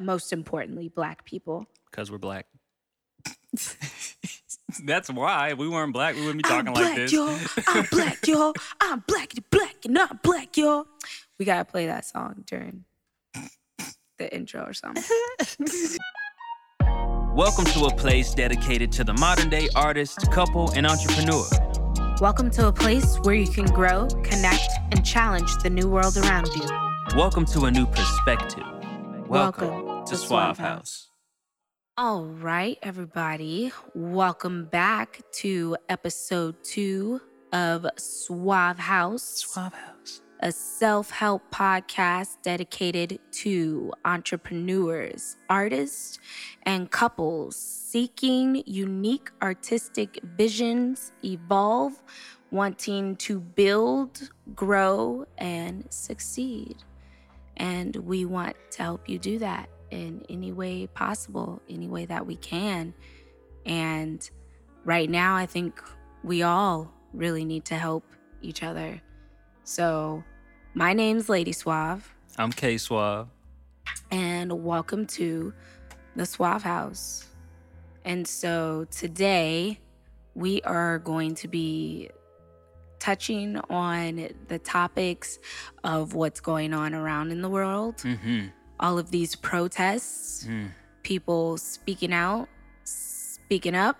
Most importantly, black people. Because we're black. That's why. If we weren't black, we wouldn't be talking I'm like black, this. y'all. I'm black, y'all. I'm black, black, and I'm black, y'all. We gotta play that song during the intro or something. Welcome to a place dedicated to the modern day artist, couple, and entrepreneur. Welcome to a place where you can grow, connect, and challenge the new world around you. Welcome to a new perspective. Welcome, Welcome to Suave Suave House. All right, everybody. Welcome back to episode two of Suave House. Suave House. a self help podcast dedicated to entrepreneurs, artists, and couples seeking unique artistic visions, evolve, wanting to build, grow, and succeed. And we want to help you do that in any way possible, any way that we can. And right now, I think we all really need to help each other. So, my name's Lady Suave, I'm K Suave. and welcome to the Suave House. And so, today we are going to be touching on the topics of what's going on around in the world, Mm-hmm. all of these protests, Mm. people speaking out, speaking up,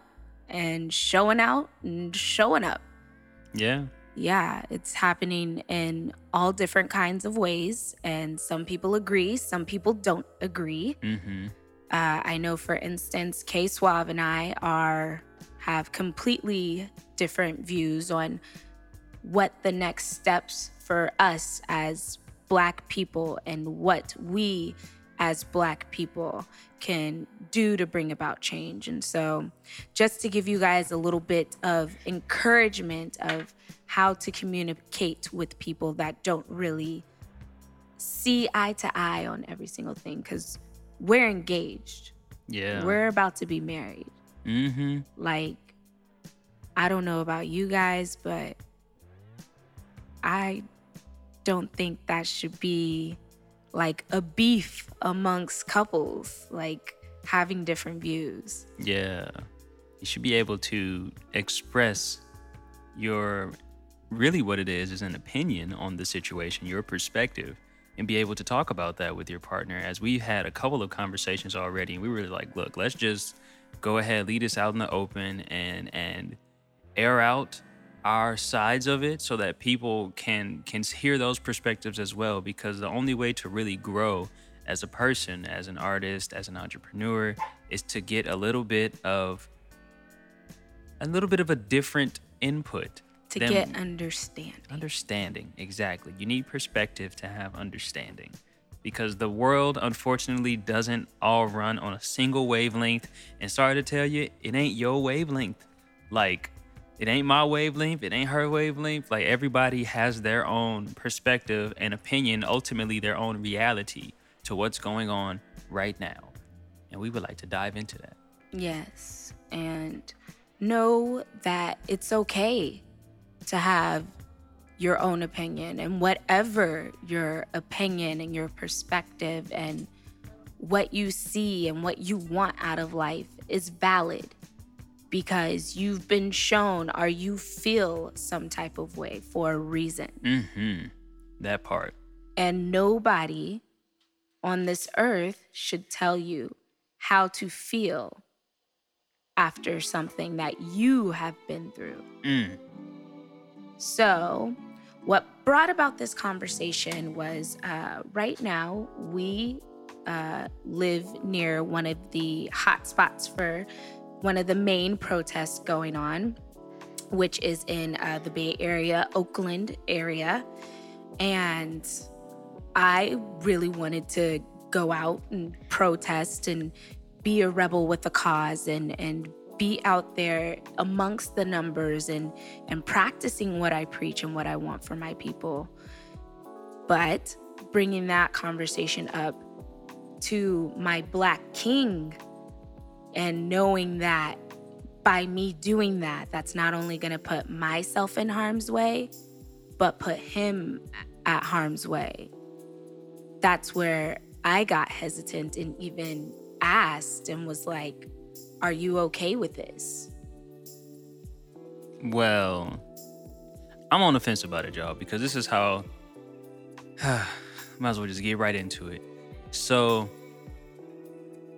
and showing out and showing up Yeah. yeah, it's happening in all different kinds of ways. And some people agree, some people don't agree. Mm-hmm. Uh, I know, for instance, K Suave and I are have completely different views on what the next steps for us as Black people and what we as Black people can do to bring about change. And so, just to give you guys a little bit of encouragement of how to communicate with people that don't really see eye to eye on every single thing, because we're engaged. Yeah. We're about to be married. mm-hmm. Like, I don't know about you guys, but I don't think that should be like a beef amongst couples, like having different views. Yeah. You should be able to express your really what it is is an opinion on the situation, your perspective, and be able to talk about that with your partner. As we've had a couple of conversations already, and we were like, look, let's just go ahead, lead us out in the open and and air out our sides of it so that people can can hear those perspectives as well because the only way to really grow as a person as an artist as an entrepreneur is to get a little bit of a little bit of a different input To get understanding. understanding exactly. You need perspective to have understanding because the world unfortunately doesn't all run on a single wavelength. And sorry to tell you it ain't your wavelength. Like it ain't my wavelength it ain't her wavelength. Like everybody has their own perspective and opinion ultimately their own reality to what's going on right now. And we would like to dive into that. Yes. And know that it's okay to have your own opinion and whatever your opinion and your perspective and what you see and what you want out of life is valid because you've been shown or you feel some type of way for a reason. mm-hmm that part And nobody on this earth should tell you how to feel after something that you have been through. mm. So, what brought about this conversation was uh, right now we uh, live near one of the hot spots for one of the main protests going on, which is in uh, the Bay Area, Oakland area. And I really wanted to go out and protest and be a rebel with a cause and, and be out there amongst the numbers and, and practicing what I preach and what I want for my people. But bringing that conversation up to my Black King and knowing that by me doing that, that's not only going to put myself in harm's way, but put him at harm's way. That's where I got hesitant and even asked and was like, Are you okay with this? Well, I'm on the fence about it, y'all, because this is how. might as well just get right into it. So,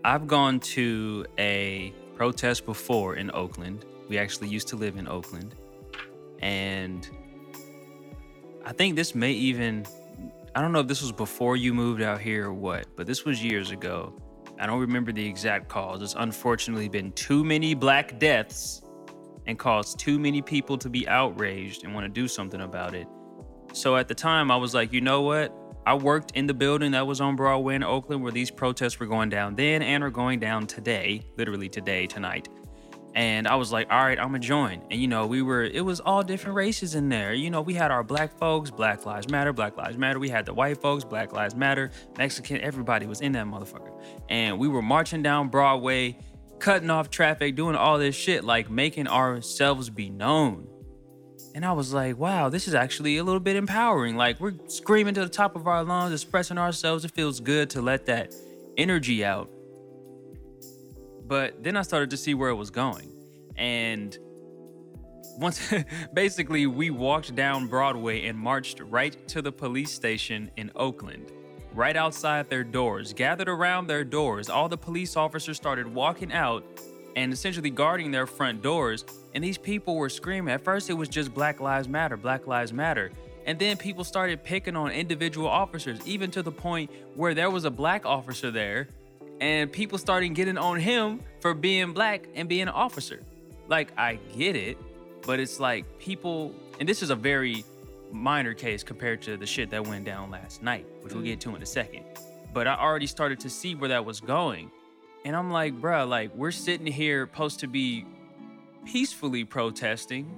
I've gone to a protest before in Oakland. We actually used to live in Oakland. And I think this may even, I don't know if this was before you moved out here or what, but this was years ago. I don't remember the exact cause. It's unfortunately been too many black deaths and caused too many people to be outraged and want to do something about it. So at the time, I was like, you know what? I worked in the building that was on Broadway in Oakland where these protests were going down then and are going down today, literally today, tonight. And I was like, all right, I'm gonna join. And you know, we were, it was all different races in there. You know, we had our black folks, Black Lives Matter, Black Lives Matter. We had the white folks, Black Lives Matter, Mexican, everybody was in that motherfucker. And we were marching down Broadway, cutting off traffic, doing all this shit, like making ourselves be known. And I was like, wow, this is actually a little bit empowering. Like, we're screaming to the top of our lungs, expressing ourselves. It feels good to let that energy out. But then I started to see where it was going. And once, basically, we walked down Broadway and marched right to the police station in Oakland, right outside their doors, gathered around their doors. All the police officers started walking out and essentially guarding their front doors. And these people were screaming. At first, it was just Black Lives Matter, Black Lives Matter. And then people started picking on individual officers, even to the point where there was a black officer there, and people started getting on him for being black and being an officer. Like, I get it, but it's like people, and this is a very minor case compared to the shit that went down last night, which we'll get to in a second. But I already started to see where that was going. And I'm like, bruh, like we're sitting here supposed to be peacefully protesting.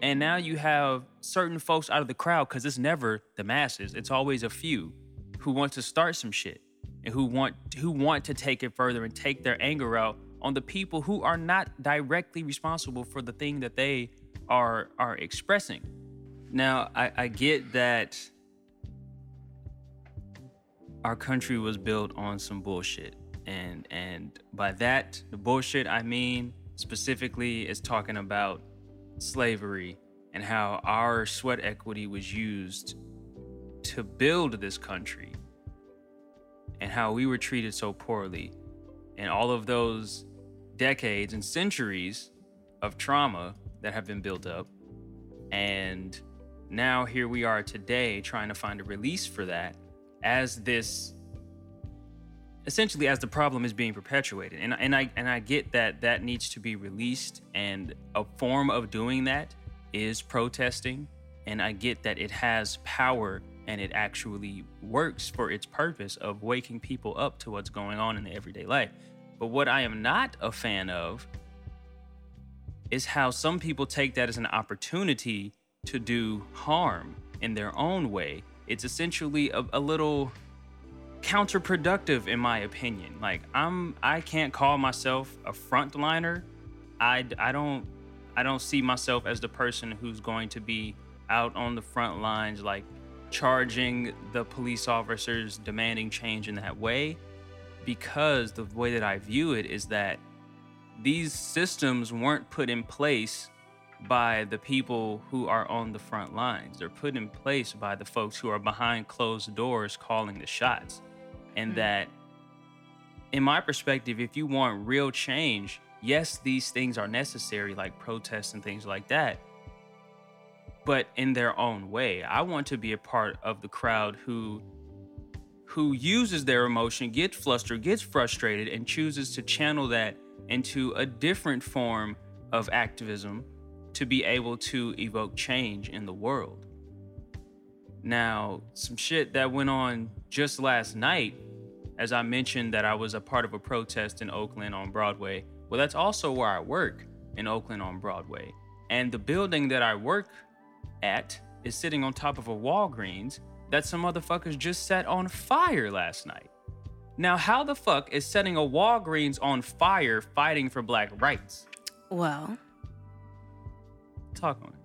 And now you have certain folks out of the crowd, because it's never the masses, it's always a few who want to start some shit and who want who want to take it further and take their anger out on the people who are not directly responsible for the thing that they are are expressing. Now, I, I get that our country was built on some bullshit and and by that the bullshit i mean specifically is talking about slavery and how our sweat equity was used to build this country and how we were treated so poorly. And all of those decades and centuries of trauma that have been built up. And now here we are today trying to find a release for that as this essentially as the problem is being perpetuated. And, and i and i get that that needs to be released and a form of doing that is protesting. And i get that it has power and it actually works for its purpose of waking people up to what's going on in the everyday life. But what i am not a fan of is how some people take that as an opportunity to do harm in their own way. It's essentially a, a little counterproductive in my opinion. Like I'm I can't call myself a frontliner. I I don't I don't see myself as the person who's going to be out on the front lines like charging the police officers demanding change in that way because the way that I view it is that these systems weren't put in place by the people who are on the front lines. They're put in place by the folks who are behind closed doors calling the shots and mm-hmm. that in my perspective if you want real change yes these things are necessary like protests and things like that but in their own way i want to be a part of the crowd who who uses their emotion gets flustered gets frustrated and chooses to channel that into a different form of activism to be able to evoke change in the world now some shit that went on just last night as I mentioned that I was a part of a protest in Oakland on Broadway. Well, that's also where I work in Oakland on Broadway. And the building that I work at is sitting on top of a Walgreens that some motherfuckers just set on fire last night. Now, how the fuck is setting a Walgreens on fire fighting for black rights? Well, talk on it.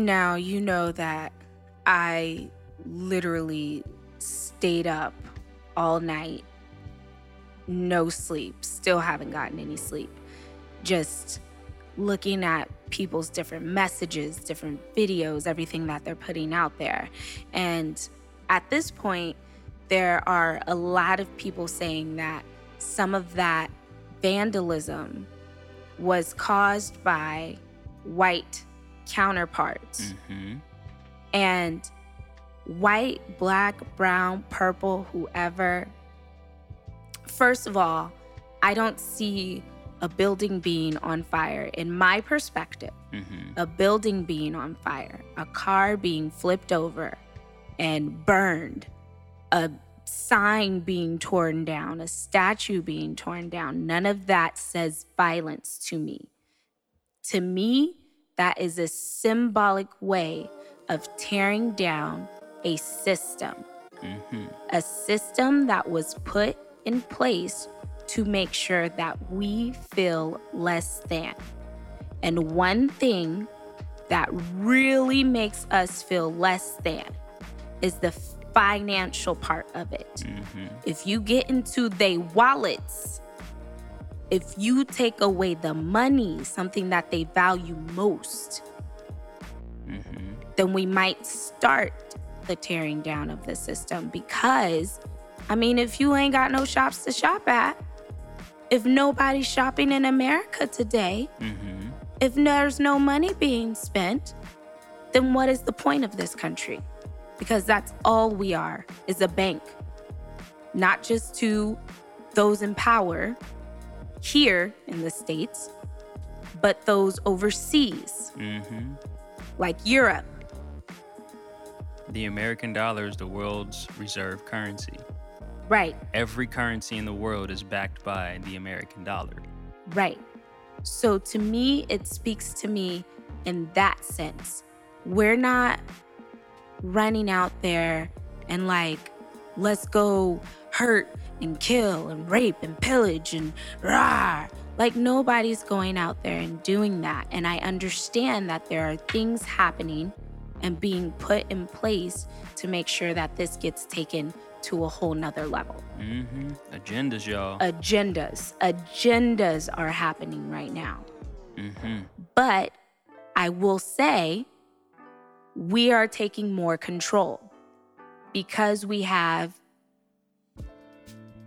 Now, you know that I literally stayed up all night, no sleep, still haven't gotten any sleep. Just looking at people's different messages, different videos, everything that they're putting out there. And at this point, there are a lot of people saying that some of that vandalism was caused by white counterparts. Mm-hmm. And white, black, brown, purple, whoever. First of all, I don't see a building being on fire. In my perspective, Mm-hmm. a building being on fire, a car being flipped over and burned, a sign being torn down, a statue being torn down. None of that says violence to me. To me, that is a symbolic way of tearing down a system, Mm-hmm. a system that was put in place to make sure that we feel less than. And one thing that really makes us feel less than is the financial part of it. Mm-hmm. If you get into they wallets, if you take away the money, something that they value most, Mm-hmm. then we might start the tearing down of the system because I mean if you ain't got no shops to shop at, if nobody's shopping in America today, Mm-hmm. if there's no money being spent, then what is the point of this country? Because that's all we are is a bank. Not just to those in power here in the States, but those overseas, Mm-hmm. like Europe. The American dollar is the world's reserve currency. Right, Every currency in the world is backed by the American dollar. right. So to me, it speaks to me in that sense. We're not running out there and like, let's go hurt and kill and rape and pillage and rah. Like nobody's going out there and doing that. And I understand that there are things happening and being put in place to make sure that this gets taken to a whole nother level. Mm-hmm. Agendas, y'all. Agendas, agendas are happening right now. mm-hmm. But I will say we are taking more control because we have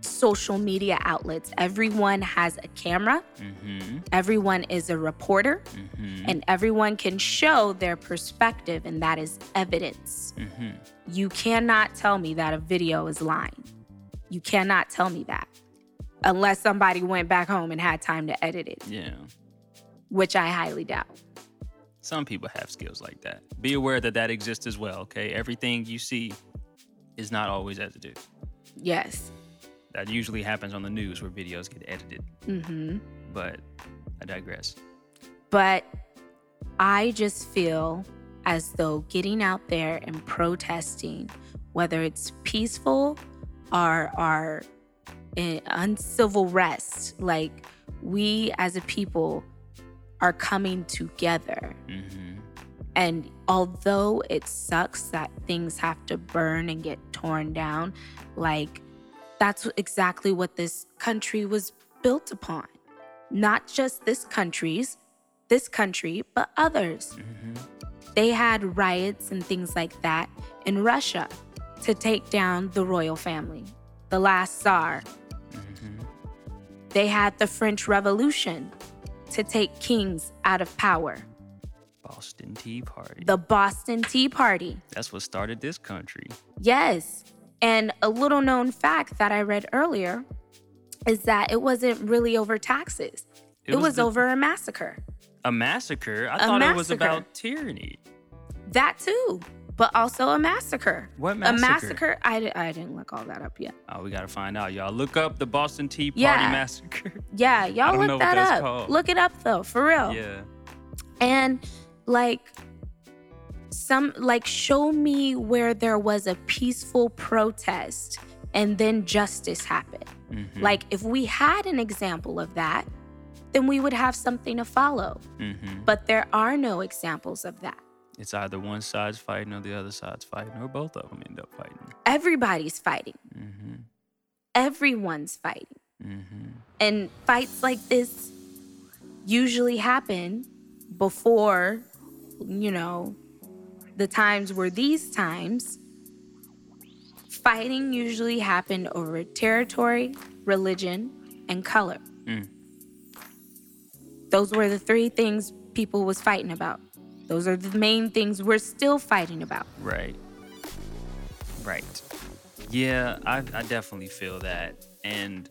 social media outlets. Everyone has a camera, Mm-hmm. everyone is a reporter, Mm-hmm. and everyone can show their perspective, and that is evidence. Mm-hmm. You cannot tell me that a video is lying. You cannot tell me that unless somebody went back home and had time to edit it, Yeah. which I highly doubt. Some people have skills like that. Be aware that that exists as well, okay? Everything you see is not always as it is. Yes. That usually happens on the news where videos get edited, hmm but I digress. But I just feel as though getting out there and protesting, whether it's peaceful or or uncivil rest, like we as a people are coming together. Mm-hmm. And although it sucks that things have to burn and get torn down, like that's exactly what this country was built upon. Not just this country's, this country, but others. Mm-hmm. They had riots and things like that in Russia to take down the royal family, the last Tsar. Mm-hmm. They had the French Revolution to take kings out of power, Boston Tea Party. the Boston Tea Party. That's what started this country. Yes. And a little known fact that I read earlier is that it wasn't really over taxes. It, was, the- over a massacre. a massacre. I A thought it was about tyranny. That too, but also a massacre. What massacre? A massacre? massacre. I, I didn't look all that up yet. Oh, we gotta find out, y'all. Look up the Boston Tea Party Yeah. massacre. Yeah, y'all look that up. called. Look it up though, for real. yeah. And like some like show me where there was a peaceful protest and then justice happened. Mm-hmm. Like if we had an example of that, then we would have something to follow. mm-hmm. But there are no examples of that. It's either one side's fighting or the other side's fighting, or both of them end up fighting. Everybody's fighting. Mm-hmm. Everyone's fighting. Mm-hmm. And fights like this usually happen before, you know, the times were these times. Fighting usually happened over territory, religion, and color. Mm. Those were the three things people was fighting about. Those are the main things we're still fighting about. Right. Right. Yeah, I, I definitely feel that. And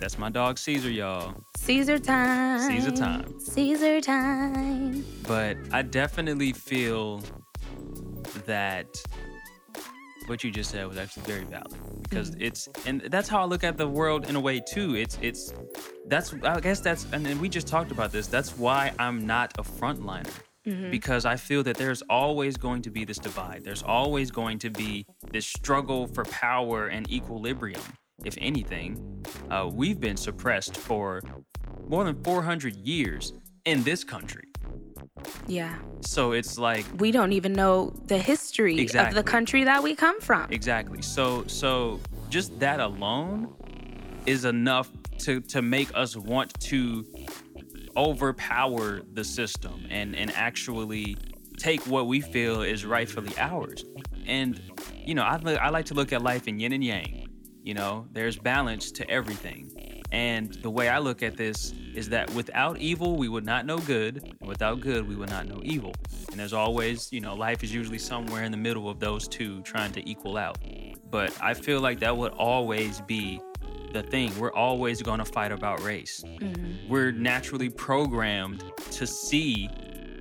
that's my dog Caesar, y'all. Caesar time. Caesar time. Caesar time. But I definitely feel that what you just said was actually very valid because mm. it's and that's how I look at the world in a way too. It's it's that's I guess that's and then we just talked about this. That's why I'm not a frontliner mm-hmm. because I feel that there's always going to be this divide. There's always going to be this struggle for power and equilibrium. If anything, uh, we've been suppressed for more than 400 years in this country. Yeah. So it's like We don't even know the history of the country that we come from. Exactly. So so just that alone is enough to to make us want to overpower the system and and actually take what we feel is rightfully ours. And you know, I I like to look at life in yin and yang. You know, there's balance to everything. And the way I look at this is that without evil, we would not know good. And without good, we would not know evil. And there's always, you know, life is usually somewhere in the middle of those two trying to equal out. But I feel like that would always be the thing. We're always going to fight about race. Mm-hmm. We're naturally programmed to see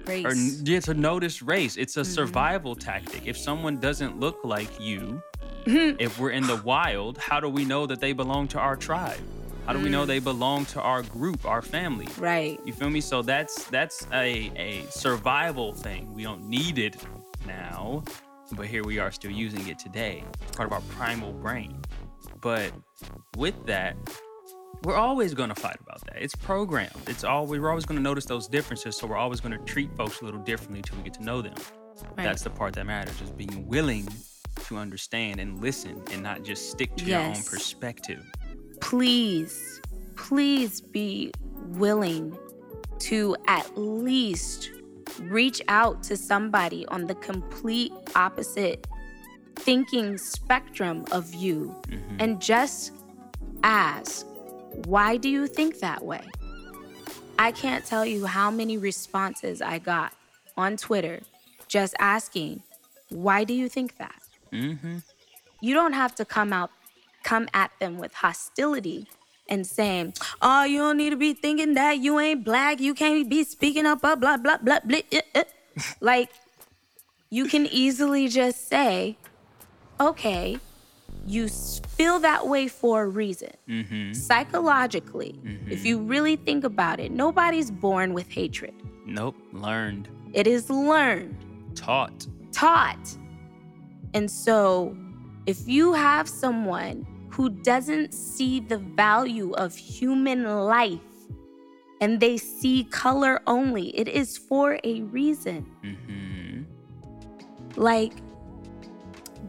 Race. or yeah, to notice race. It's a mm-hmm. survival tactic. If someone doesn't look like you, if we're in the wild, how do we know that they belong to our tribe? How do we know mm. they belong to our group, our family? right. You feel me? So that's that's a a survival thing. We don't need it now, but here we are still using it today. It's part of our primal brain. But with that, we're always going to fight about that. It's programmed. It's always we're always going to notice those differences. So we're always going to treat folks a little differently until we get to know them. Right. That's the part that matters. Is being willing to understand and listen, and not just stick to your own perspective. please, please be willing to at least reach out to somebody on the complete opposite thinking spectrum of you mm-hmm. and just ask, why do you think that way? I can't tell you how many responses I got on Twitter just asking, why do you think that? Mm-hmm. you don't have to come out come at them with hostility and saying oh you don't need to be thinking that you ain't black you can't be speaking up blah blah blah blah, blah eh, eh." like you can easily just say okay you feel that way for a reason Mm-hmm. psychologically if you really think about it nobody's born with hatred Nope. Learned. it is learned Taught. taught. And so, if you have someone who doesn't see the value of human life and they see color only, it is for a reason. Mm-hmm. Like,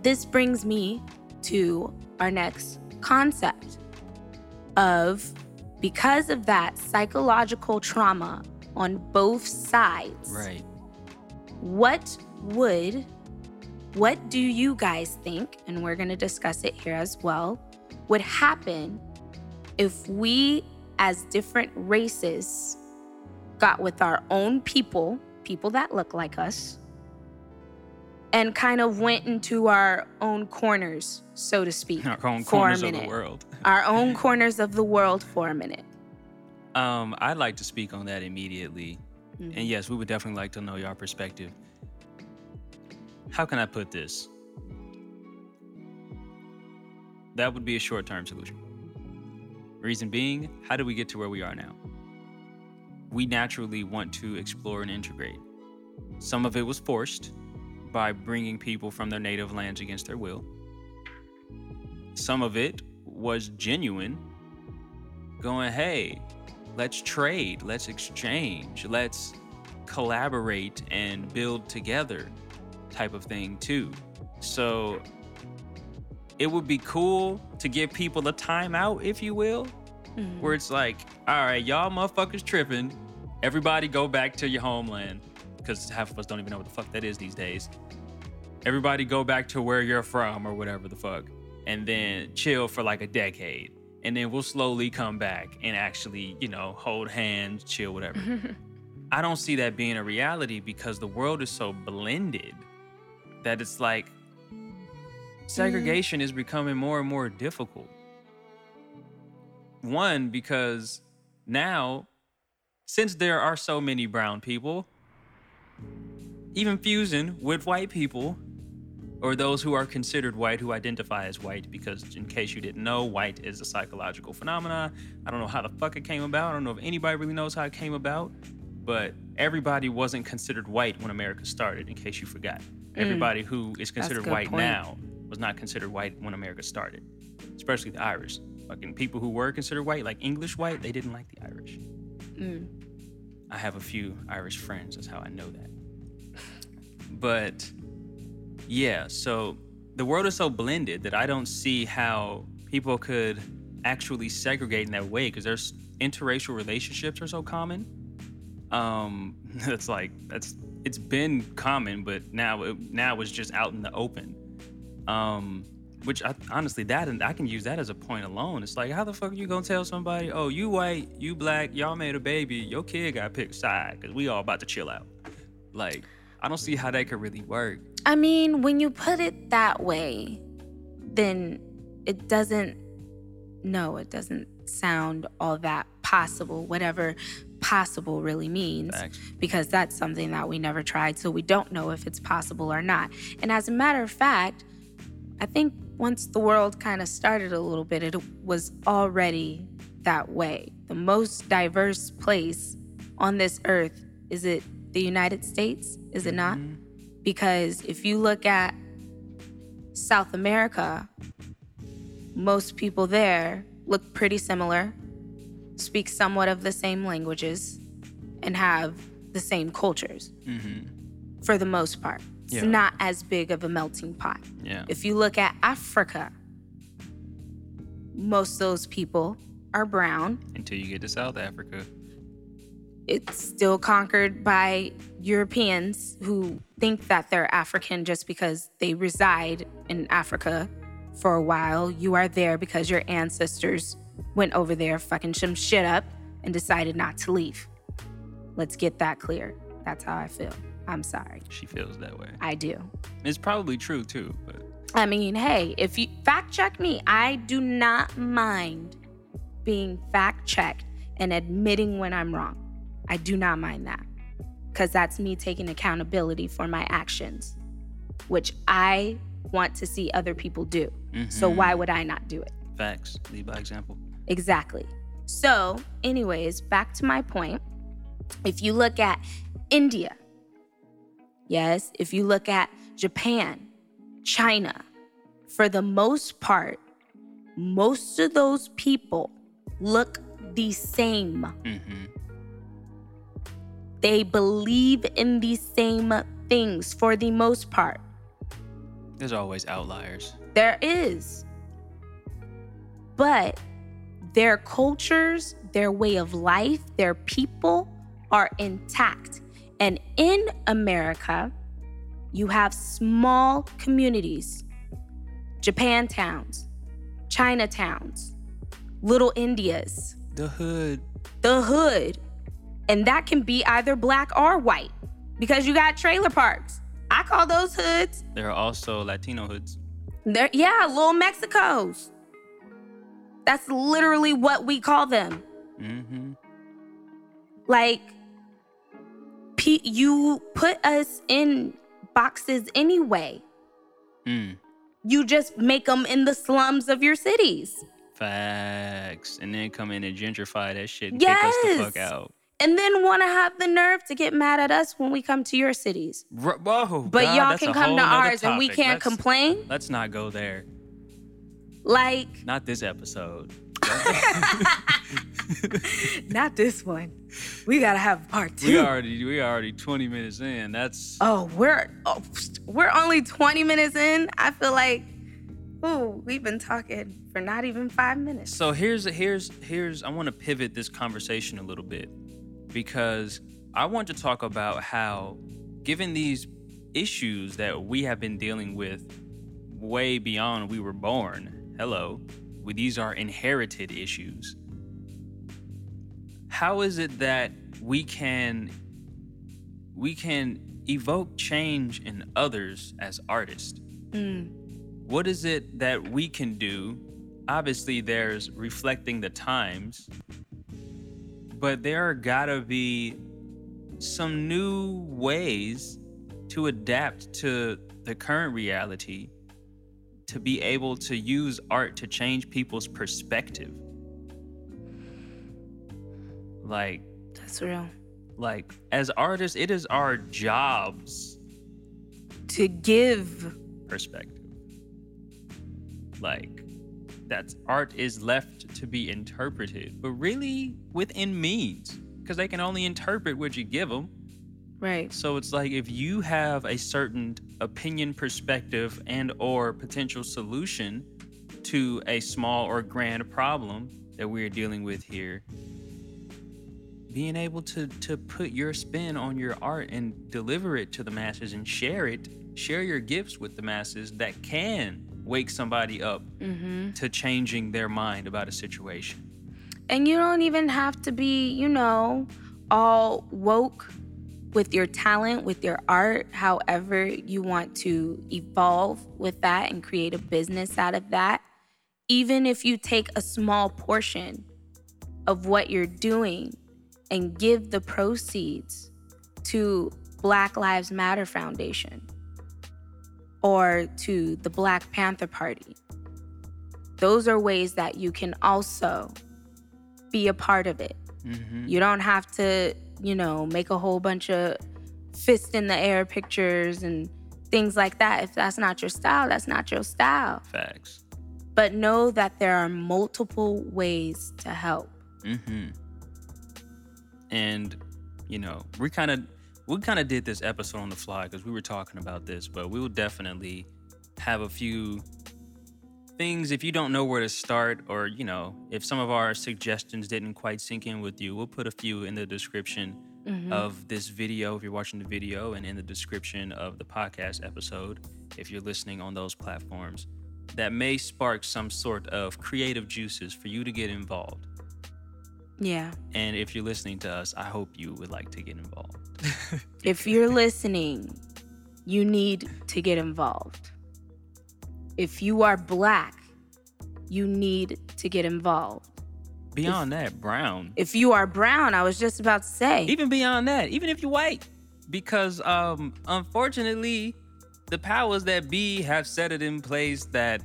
this brings me to our next concept of because of that psychological trauma on both sides Right. what would what do you guys think and we're going to discuss it here as well would happen if we as different races got with our own people people that look like us and kind of went into our own corners so to speak Our own corners of the world. our own corners of the world for a minute Um, I'd like to speak on that immediately. Mhm. And yes, we would definitely like to know your perspective. How can I put this? That would be a short term solution. Reason being, how do we get to where we are now? We naturally want to explore and integrate. Some of it was forced by bringing people from their native lands against their will. Some of it was genuine, going, hey, let's trade, let's exchange, let's collaborate and build together type of thing too. So it would be cool to give people a timeout, if you will, Mhm. where it's like, all right, y'all motherfuckers tripping. Everybody go back to your homeland. Because half of us don't even know what the fuck that is these days. Everybody go back to where you're from or whatever the fuck. And then chill for like a decade. And then we'll slowly come back and actually, you know, hold hands, chill, whatever. I don't see that being a reality because the world is so blended that it's like mm. segregation is becoming more and more difficult. One, because now, since there are so many brown people, even fusing with white people, or those who are considered white who identify as white, because in case you didn't know, white is a psychological phenomenon. I don't know how the fuck it came about. I don't know if anybody really knows how it came about, but everybody wasn't considered white when America started, in case you forgot. Everybody who is considered white point. now was not considered white when America started, especially the Irish. Fucking people who were considered white, like English white, they didn't like the Irish. Mm. I have a few Irish friends. That's how I know that. But yeah, so the world is so blended that I don't see how people could actually segregate in that way because there's interracial relationships are so common. Um, that's like that's it's been common, but now it, now it's just out in the open. Um, which I, honestly, that and I can use that as a point alone. It's like, how the fuck are you gonna tell somebody, oh, you white, you black, y'all made a baby, your kid got picked side because we all about to chill out. Like, I don't see how that could really work. I mean, when you put it that way, then it doesn't, no, it doesn't sound all that possible, whatever possible really means, Facts. because that's something that we never tried, so we don't know if it's possible or not. And as a matter of fact, I think once the world kind of started a little bit, it was already that way. The most diverse place on this earth is it the United States? Is it not? Mhm. because if you look at South America, most people there look pretty similar, speak somewhat of the same languages, and have the same cultures Mhm. for the most part. It's Yeah. not as big of a melting pot. Yeah. If you look at Africa, most of those people are brown. Until you get to South Africa. it's still conquered by Europeans who think that they're African just because they reside in Africa for a while. You are there because your ancestors went over there, fucking some shit up, and decided not to leave. Let's get that clear. That's how I feel. I'm sorry. She feels that way. I do. It's probably true too, but I mean, hey, if you fact check me, I do not mind being fact checked and admitting when I'm wrong. I do not mind that because that's me taking accountability for my actions, which I want to see other people do. So Mhm. why would I not do it? facts. Lead by example. Exactly. So, anyways, back to my point. If you look at India, yes, if you look at Japan, China, for the most part, most of those people look the same. hmm They believe in the same things for the most part. There's always outliers. There is. But their cultures, their way of life, their people are intact. And in America, you have small communities, Japantowns, Chinatowns, little Indias, The hood. the hood. And that can be either black or white because you got trailer parks. I call those hoods. There are also Latino hoods. They're, yeah, little Mexicos. That's literally what we call them. hmm Like, pe- you put us in boxes anyway. Mm. You just make them in the slums of your cities. Facts. And then come in and gentrify that shit and kick us the fuck out. And then want to have the nerve to get mad at us when we come to your cities. R- Whoa, But God, y'all can come to ours and we can't Let's- complain. Let's not go there. Like, Not this episode. Not this one. We gotta have part two. we already we already 20 minutes in. That's Oh, we're oh, we're only 20 minutes in. I feel like, ooh, we've been talking for not even five minutes. So here's here's here's I want to pivot this conversation a little bit because I want to talk about how given these issues that we have been dealing with way beyond we were born. Hello. well, These are inherited issues. How is it that we can we can evoke change in others as artists? Mm, what is it that we can do? Obviously, there's reflecting the times, but there are gotta be some new ways to adapt to the current reality to be able to use art to change people's perspective. Like, that's real. like as artists, it is our jobs To give, perspective. Like, that's art is left to be interpreted, but really within means, because they can only interpret what you give them. Right? So it's like if you have a certain opinion, perspective, and or potential solution to a small or grand problem that we're dealing with here, being able to to put your spin on your art and deliver it to the masses and share it, share your gifts with the masses that can wake somebody up Mm-hmm. to changing their mind about a situation. And you don't even have to be, you know, all woke with your talent, with your art, however you want to evolve with that and create a business out of that. Even if you take a small portion of what you're doing and give the proceeds to Black Lives Matter Foundation or to the Black Panther Party. Those are ways that you can also be a part of it. Mm-hmm. You don't have to, you know, make a whole bunch of fist in the air pictures and things like that. If that's not your style, that's not your style. Facts. But know that there are multiple ways to help. Mm-hmm. And you know, we kind of we kind of did this episode on the fly because we were talking about this, but we will definitely have a few things if you don't know where to start or you know if some of our suggestions didn't quite sink in with you we'll put a few in the description Mhm. of this video if you're watching the video and in the description of the podcast episode if you're listening on those platforms that may spark some sort of creative juices for you to get involved Yeah. and if you're listening to us, I hope you would like to get involved. If you're listening, you need to get involved. If you are black, you need to get involved. beyond that, brown. If you are brown, I was just about to say, Even beyond that, even if you're white. Because um unfortunately, the powers that be have set it in place that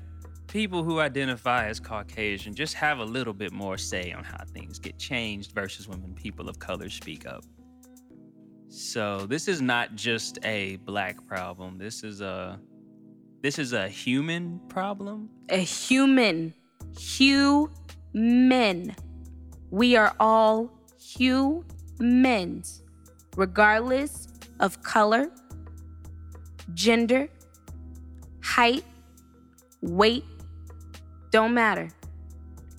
people who identify as Caucasian just have a little bit more say on how things get changed versus when people of color speak up. So this is not just a black problem. This is a this is a human problem. a human, human. We are all humans, regardless of color, gender, height, weight, don't matter.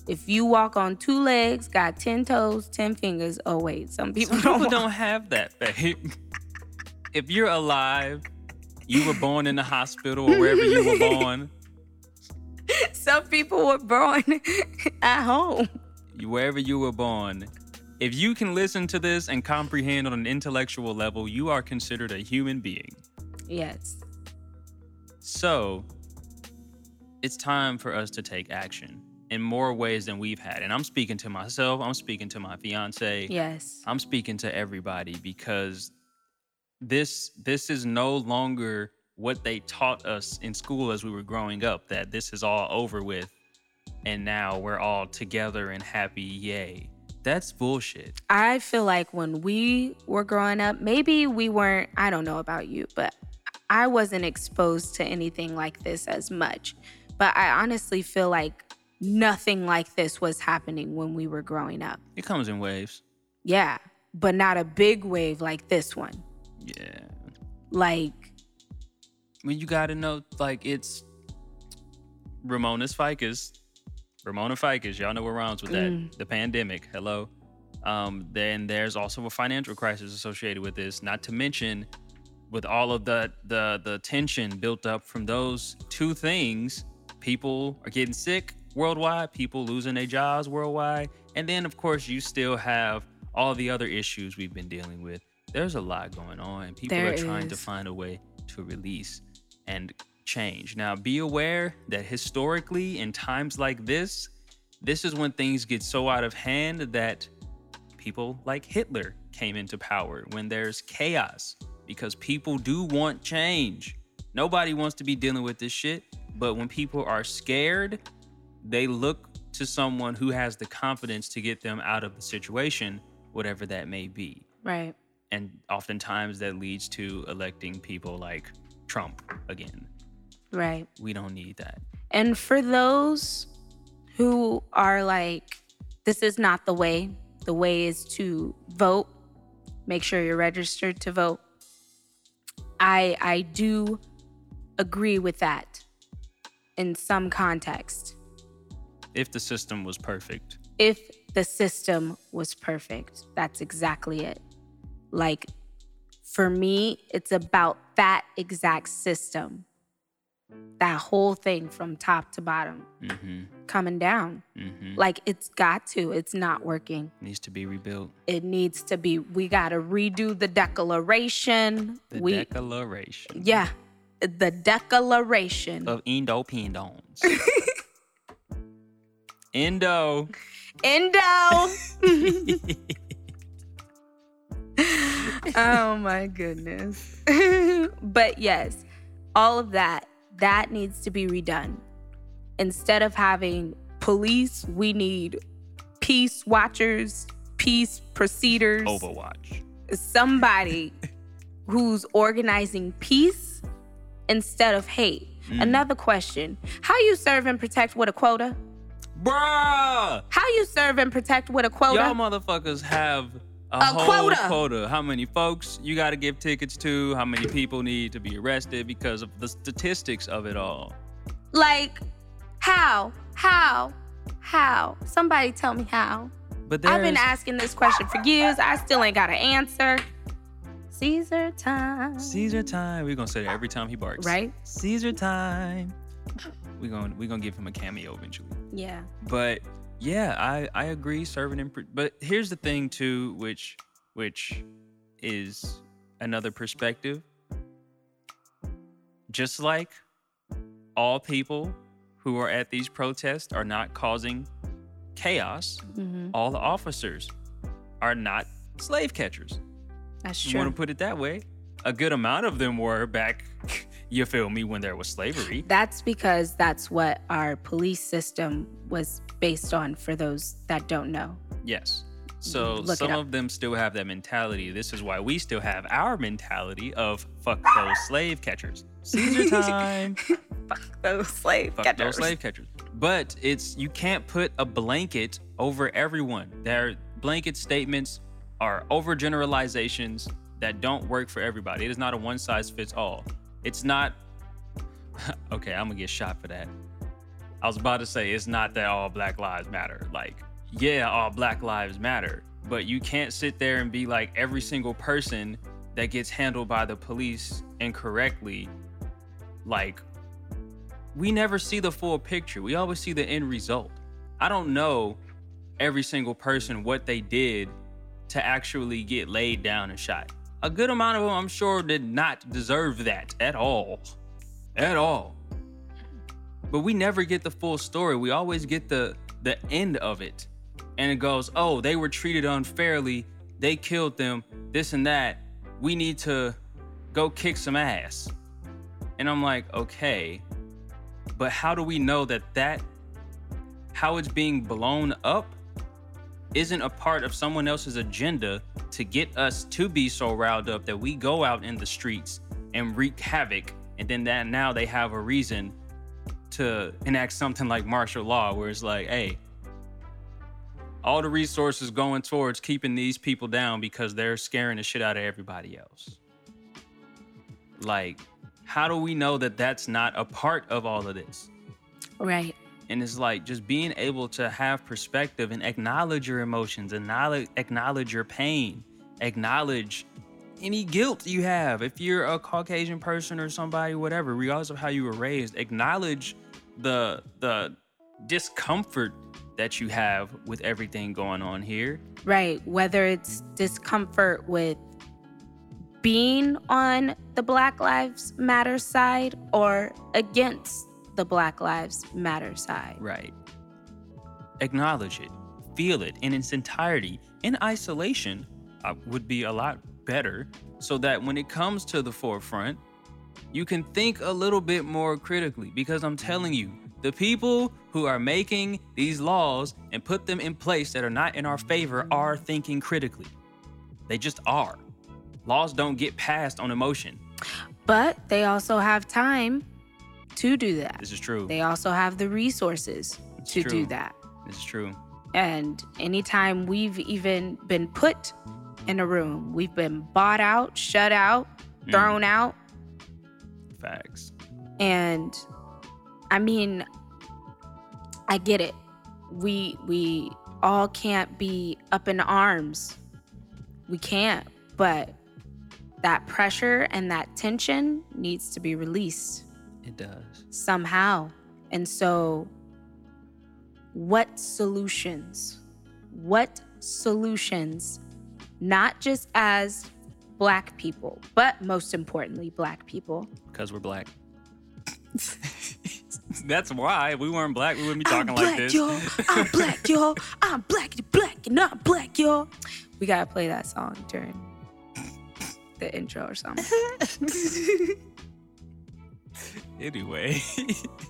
If you walk on two legs, got 10 toes, 10 fingers, oh wait, some people Some don't. don't have that, babe. if you're alive, you were born in the hospital or wherever you were born, Some people were born at home. wherever you were born, if you can listen to this and comprehend on an intellectual level, you are considered a human being. Yes. So, it's time for us to take action in more ways than we've had. And I'm speaking to myself, I'm speaking to my fiance. Yes. I'm speaking to everybody because this this is no longer what they taught us in school as we were growing up that this is all over with and now we're all together and happy yay that's bullshit I feel like when we were growing up, maybe we weren't, I don't know about you, but I wasn't exposed to anything like this as much. But I honestly feel like nothing like this was happening when we were growing up. It comes in waves. Yeah, but not a big wave like this one. Yeah. Like, mean, you got to know, like, it's Ramona's ficus. Ramona ficus. Y'all know what rhymes with that. Mm. The pandemic. Hello. Um, then there's also a financial crisis associated with this. Not to mention, with all of the the the tension built up from those two things, people are getting sick worldwide. People losing their jobs worldwide, and then of course you still have all the other issues we've been dealing with. There's a lot going on. And people There are trying to find a way to release and change. Now, be aware that historically, in times like this, this is when things get so out of hand that people like Hitler came into power, when there's chaos, because people do want change. Nobody wants to be dealing with this shit, but when people are scared, they look to someone who has the confidence to get them out of the situation, whatever that may be. right. And oftentimes that leads to electing people like Trump again. Right. We don't need that. And for those who are like, this is not the way, the way is to vote, make sure you're registered to vote. I I do agree with that in some context. If the system was perfect, If the system was perfect, that's exactly it. Like for me, it's about that exact system. That whole thing from top to bottom hmm coming down. hmm Like it's got to. It's not working. needs to be rebuilt. It needs to be. We got to redo the declaration. The we declaration yeah, the declaration. of endopendons. Endo. Indo. oh my goodness. but yes, all of that that needs to be redone. Instead of having police, we need peace watchers, peace proceeders. Overwatch. somebody who's organizing peace instead of hate. Mm. Another question How you serve and protect with a quota? Bruh! How you serve and protect with a quota? Y'all motherfuckers have a, A whole quota. quota. How many folks you got to give tickets to? How many people need to be arrested because of the statistics of it all? like, how? How? How? Somebody tell me how. But I've been asking this question for years. I still ain't got an answer. Caesar time. Caesar time. We're gonna say that every time he barks. Right? Caesar time. We're gonna we're gonna give him a cameo eventually. Yeah. But yeah, I I agree. Serving in, but here's the thing too, which which is another perspective. Just like all people who are at these protests are not causing chaos, hmm all the officers are not slave catchers. That's You want to put it that way? A good amount of them were back, you feel me, when there was slavery. That's because that's what our police system was based on for those that don't know. Yes. So Look some of them still have that mentality. This is why we still have our mentality of fuck those slave catchers. Caesar time. Fuck those slave fuck those slave catchers. But it's you can't put a blanket over everyone. Their blanket statements are overgeneralizations that don't work for everybody. It is not a one size fits all. It's not okay, I'm gonna get shot for that. I was about to say it's not that all black lives matter. Like, yeah, all black lives matter, but you can't sit there and be like every single person that gets handled by the police incorrectly. Like, we never see the full picture. We always see the end result. I don't know every single person what they did to actually get laid down and shot. A good amount of them, I'm sure, did not deserve that at all. At all but we never get the full story. We always get the the end of it. And it goes, "Oh, they were treated unfairly. They killed them. This and that. We need to go kick some ass." And I'm like, "Okay. But how do we know that that how it's being blown up isn't a part of someone else's agenda to get us to be so riled up that we go out in the streets and wreak havoc and then that now they have a reason to enact something like martial law where it's like, hey, all the resources going towards keeping these people down because they're scaring the shit out of everybody else. Like, how do we know that that's not a part of all of this? Right. And it's like just being able to have perspective and acknowledge your emotions, acknowledge, acknowledge your pain, acknowledge any guilt you have. If you're a Caucasian person or somebody, whatever, regardless of how you were raised, acknowledge the the discomfort that you have with everything going on here. Right. Whether it's discomfort with being on the Black Lives Matter side or against the Black Lives Matter side. Right. Acknowledge it, feel it in its entirety. In isolation uh, would be a lot better so that when it comes to the forefront, you can think a little bit more critically. Because I'm telling you, the people who are making these laws and put them in place that are not in our favor are thinking critically. They just are. Laws don't get passed on emotion. But they also have time to do that. This is true. They also have the resources It's to true. do that. This is true. And anytime we've even been put in a room, we've been bought out, shut out, Mm. thrown out. Facts. And I mean, I get it. We we all can't be up in arms. We can't, but that pressure and that tension needs to be released It does. somehow. And so, what solutions? What solutions, not just as Black people, but most importantly, Black people? Because we're black. That's why. If we weren't black, we wouldn't be talking I'm like black, this. y'all. I'm black, y'all. I'm black, black, and I'm black, y'all. We gotta play that song during the intro or something. anyway.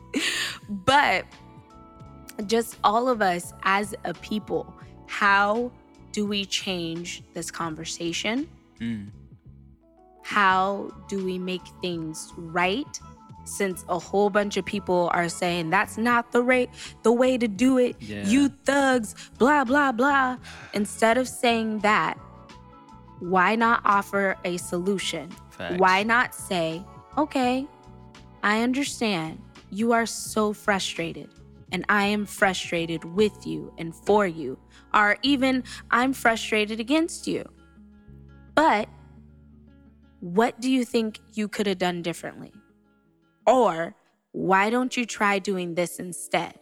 but just all of us as a people, how do we change this conversation? Mm. How do we make things right? Since a whole bunch of people are saying that's not the right the way to do it. Yeah. You thugs, blah blah blah. Instead of saying that, why not offer a solution? Facts. Why not say, okay, I understand you are so frustrated, and I am frustrated with you and for you, or even I'm frustrated against you. But what do you think you could have done differently? Or why don't you try doing this instead?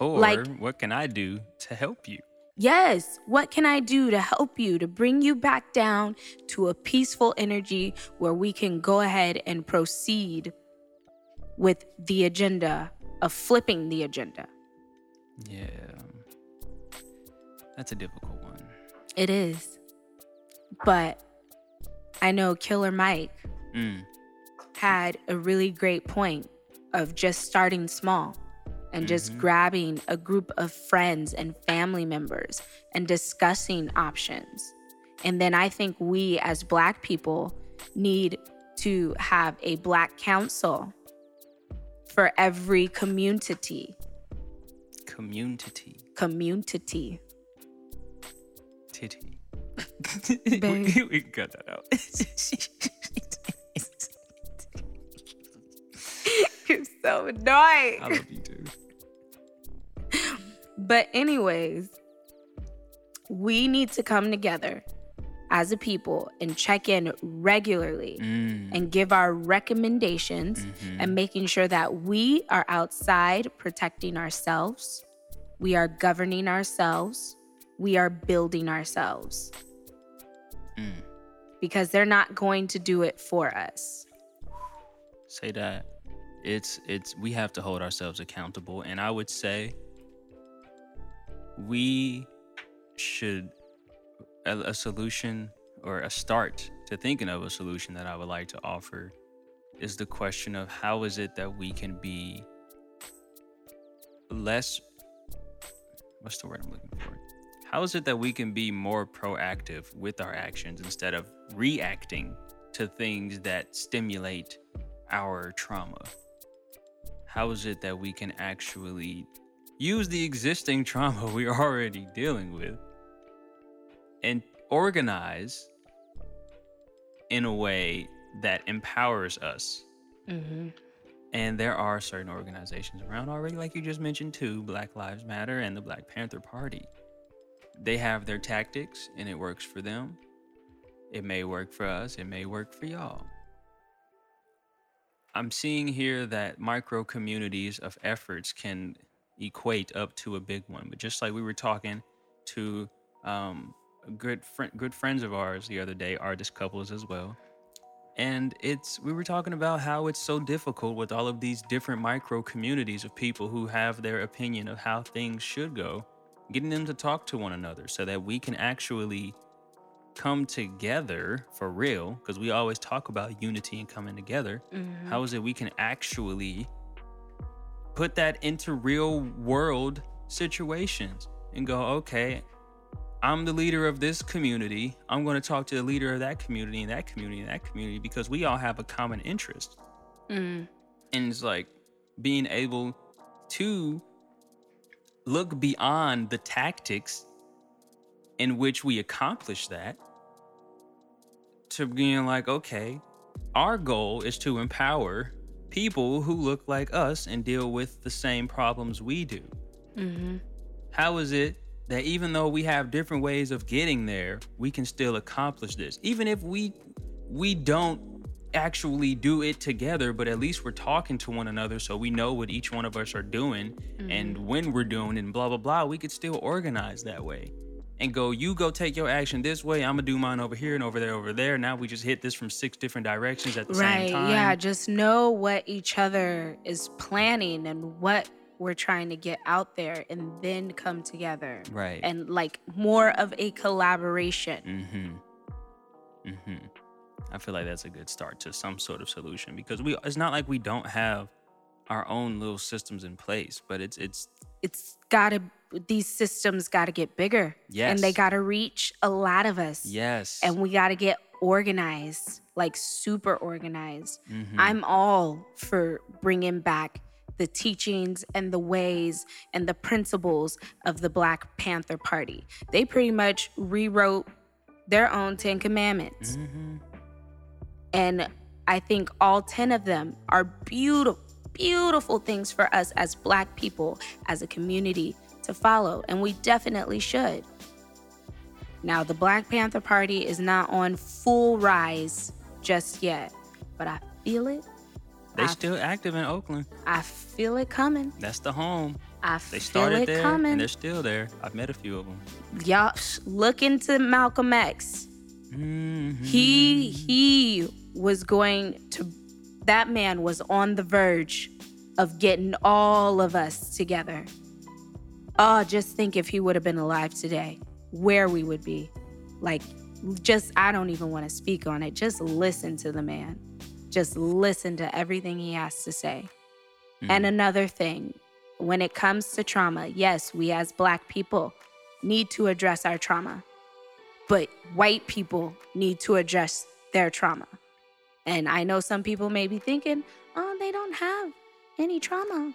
Or like- what can I do to help you? Yes, what can I do to help you to bring you back down to a peaceful energy where we can go ahead and proceed with the agenda of flipping the agenda? Yeah. That's a difficult one. It is. But I know Killer Mike Mm. had a really great point of just starting small and just Mhm. grabbing a group of friends and family members and discussing options. And then I think we as Black people need to have a Black council for every community. Community. Community. Titty. Babe. we, we can cut that out. You're so annoying. I love you too. But, anyways, we need to come together as a people and check in regularly Mm. and give our recommendations Mhm. and making sure that we are outside protecting ourselves, we are governing ourselves, we are building ourselves Mm. because they're not going to do it for us. say that it's it's we have to hold ourselves accountable and i would say we should a, a solution or a start to thinking of a solution that i would like to offer is the question of how is it that we can be less what's the word i'm looking for how is it that we can be more proactive with our actions instead of reacting to things that stimulate our trauma? how is it that we can actually use the existing trauma we're already dealing with and organize in a way that empowers us? Mm-hmm. And there are certain organizations around already, like you just mentioned, too Black Lives Matter and the Black Panther Party. They have their tactics and it works for them. It may work for us, it may work for y'all. I'm seeing here that micro communities of efforts can equate up to a big one. But just like we were talking to um, good fr- good friends of ours the other day, artist couples as well, and it's we were talking about how it's so difficult with all of these different micro communities of people who have their opinion of how things should go, getting them to talk to one another so that we can actually come together for real because we always talk about unity and coming together Mm-hmm. how is it we can actually put that into real world situations and go okay i'm the leader of this community i'm going to talk to the leader of that community and that community and that community because we all have a common interest Mm. and it's like being able to look beyond the tactics in which we accomplish that to being like okay our goal is to empower people who look like us and deal with the same problems we do Mm-hmm. how is it that even though we have different ways of getting there we can still accomplish this even if we we don't actually do it together but at least we're talking to one another so we know what each one of us are doing and mm-hmm. when we're doing and blah blah blah we could still organize that way and go you go take your action this way i'm gonna do mine over here and over there over there now we just hit this from six different directions at the Right. same time Yeah. Just know what each other is planning and what we're trying to get out there and then come together. right And like more of a collaboration. Mm-hmm. Mm-hmm. I feel like that's a good start to some sort of solution because we it's not like we don't have our own little systems in place, but it's it's It's gotta these systems gotta get bigger. Yes. And they gotta reach a lot of us. yes. And we gotta get organized, like super organized. Mhm. I'm all for bringing back the teachings and the ways and the principles of the Black Panther Party. They pretty much rewrote their own 10 commandments. Mhm. And I think all 10 of them are beautiful, beautiful things for us as Black people, as a community to follow. And we definitely should. Now, the Black Panther Party is not on full rise just yet, but I feel it. They I- still active in Oakland. I feel it coming. That's the home. I They feel started it there coming. and they're still there. I've met a few of them. Y'all look into Malcolm X. Mm-hmm. He he was going to that man was on the verge of getting all of us together. Oh, just think if he would have been alive today, where we would be. Like just I don't even want to speak on it. Just listen to the man. Just listen to everything he has to say. And mm. another thing, when it comes to trauma, yes, we as black people need to address our trauma but white people need to address their trauma. And I know some people may be thinking, oh, they don't have any trauma.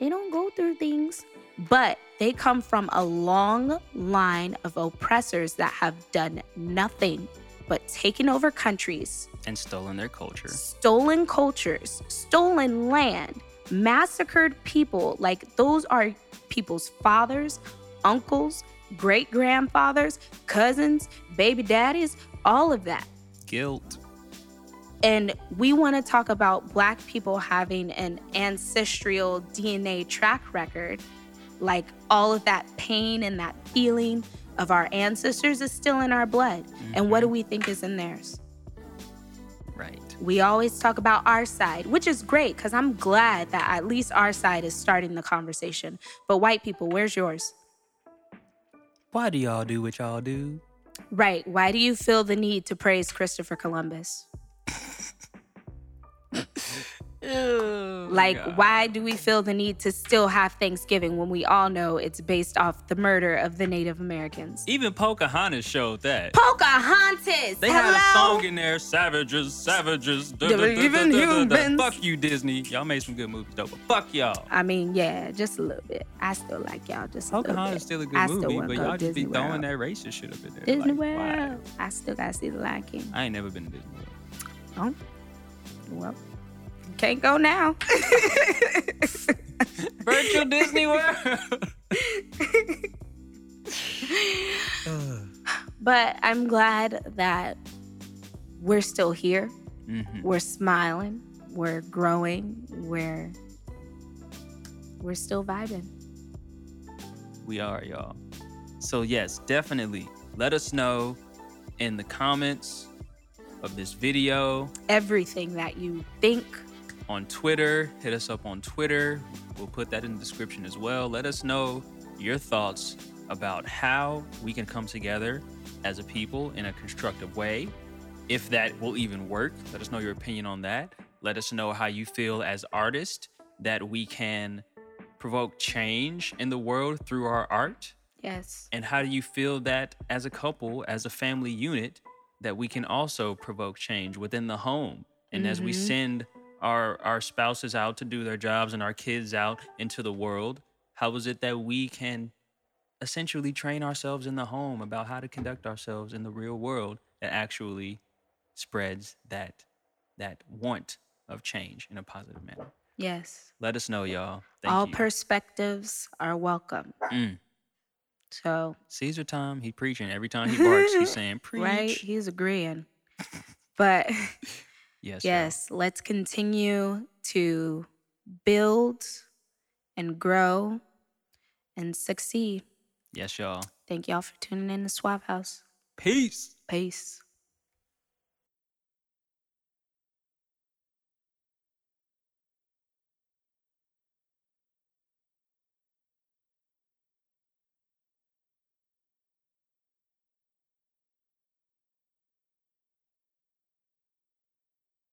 They don't go through things. But they come from a long line of oppressors that have done nothing but taken over countries, and stolen their culture. stolen cultures, stolen land, massacred people. Like those are people's fathers, uncles, great grandfathers, cousins, baby daddies, all of that. Guilt. And we want to talk about Black people having an ancestral DNA track record. Like all of that pain and that feeling of our ancestors is still in our blood. And what mm-hmm. do we think is in theirs? We always talk about our side, which is great because I'm glad that at least our side is starting the conversation. But white people, where's yours? Why do y'all do what y'all do? Right. Why do you feel the need to praise Christopher Columbus? Like, God. why do we feel the need to still have Thanksgiving when we all know it's based off the murder of the Native Americans? Even Pocahontas showed that. Pocahontas! They Hello? had a song in there, savages, savages. da- da- da- da. humans. Fuck you, Disney. Y'all made some good movies, though, but fuck y'all. I mean, yeah, just a little bit. I still like y'all just a little bit. Pocahontas still a good I movie, but y'all just be throwing World. that racist shit up in there. Disney like, World. why? I still gotta see the Lion King. I ain't never been to Disney World. Oh, well, can't go now. Virtual Disney World. but I'm glad that we're still here. Mhm. We're smiling. We're growing. We're we're still vibing. We are, y'all. So, yes, definitely let us know in the comments of this video, Everything that you think. On Twitter. Hit us up on Twitter. We'll put that in the description as well. Let us know your thoughts about how we can come together as a people in a constructive way. If that will even work, let us know your opinion on that. Let us know how you feel as artists that we can provoke change in the world through our art. Yes. And how do you feel that as a couple, as a family unit, that we can also provoke change within the home? And as we Mhm. send our our spouses out to do their jobs and our kids out into the world, how is it that we can essentially train ourselves in the home about how to conduct ourselves in the real world that actually spreads that that want of change in a positive manner? Yes. Let us know, y'all. Thank All you. perspectives are welcome. Mm. So, Caesar time he preaching every time he barks. He's saying, "Preach." right? He's agreeing. But Yes. y'all. yes, let's continue to build and grow and succeed. Yes, y'all. Thank y'all for tuning in to Suave House. Peace. Peace.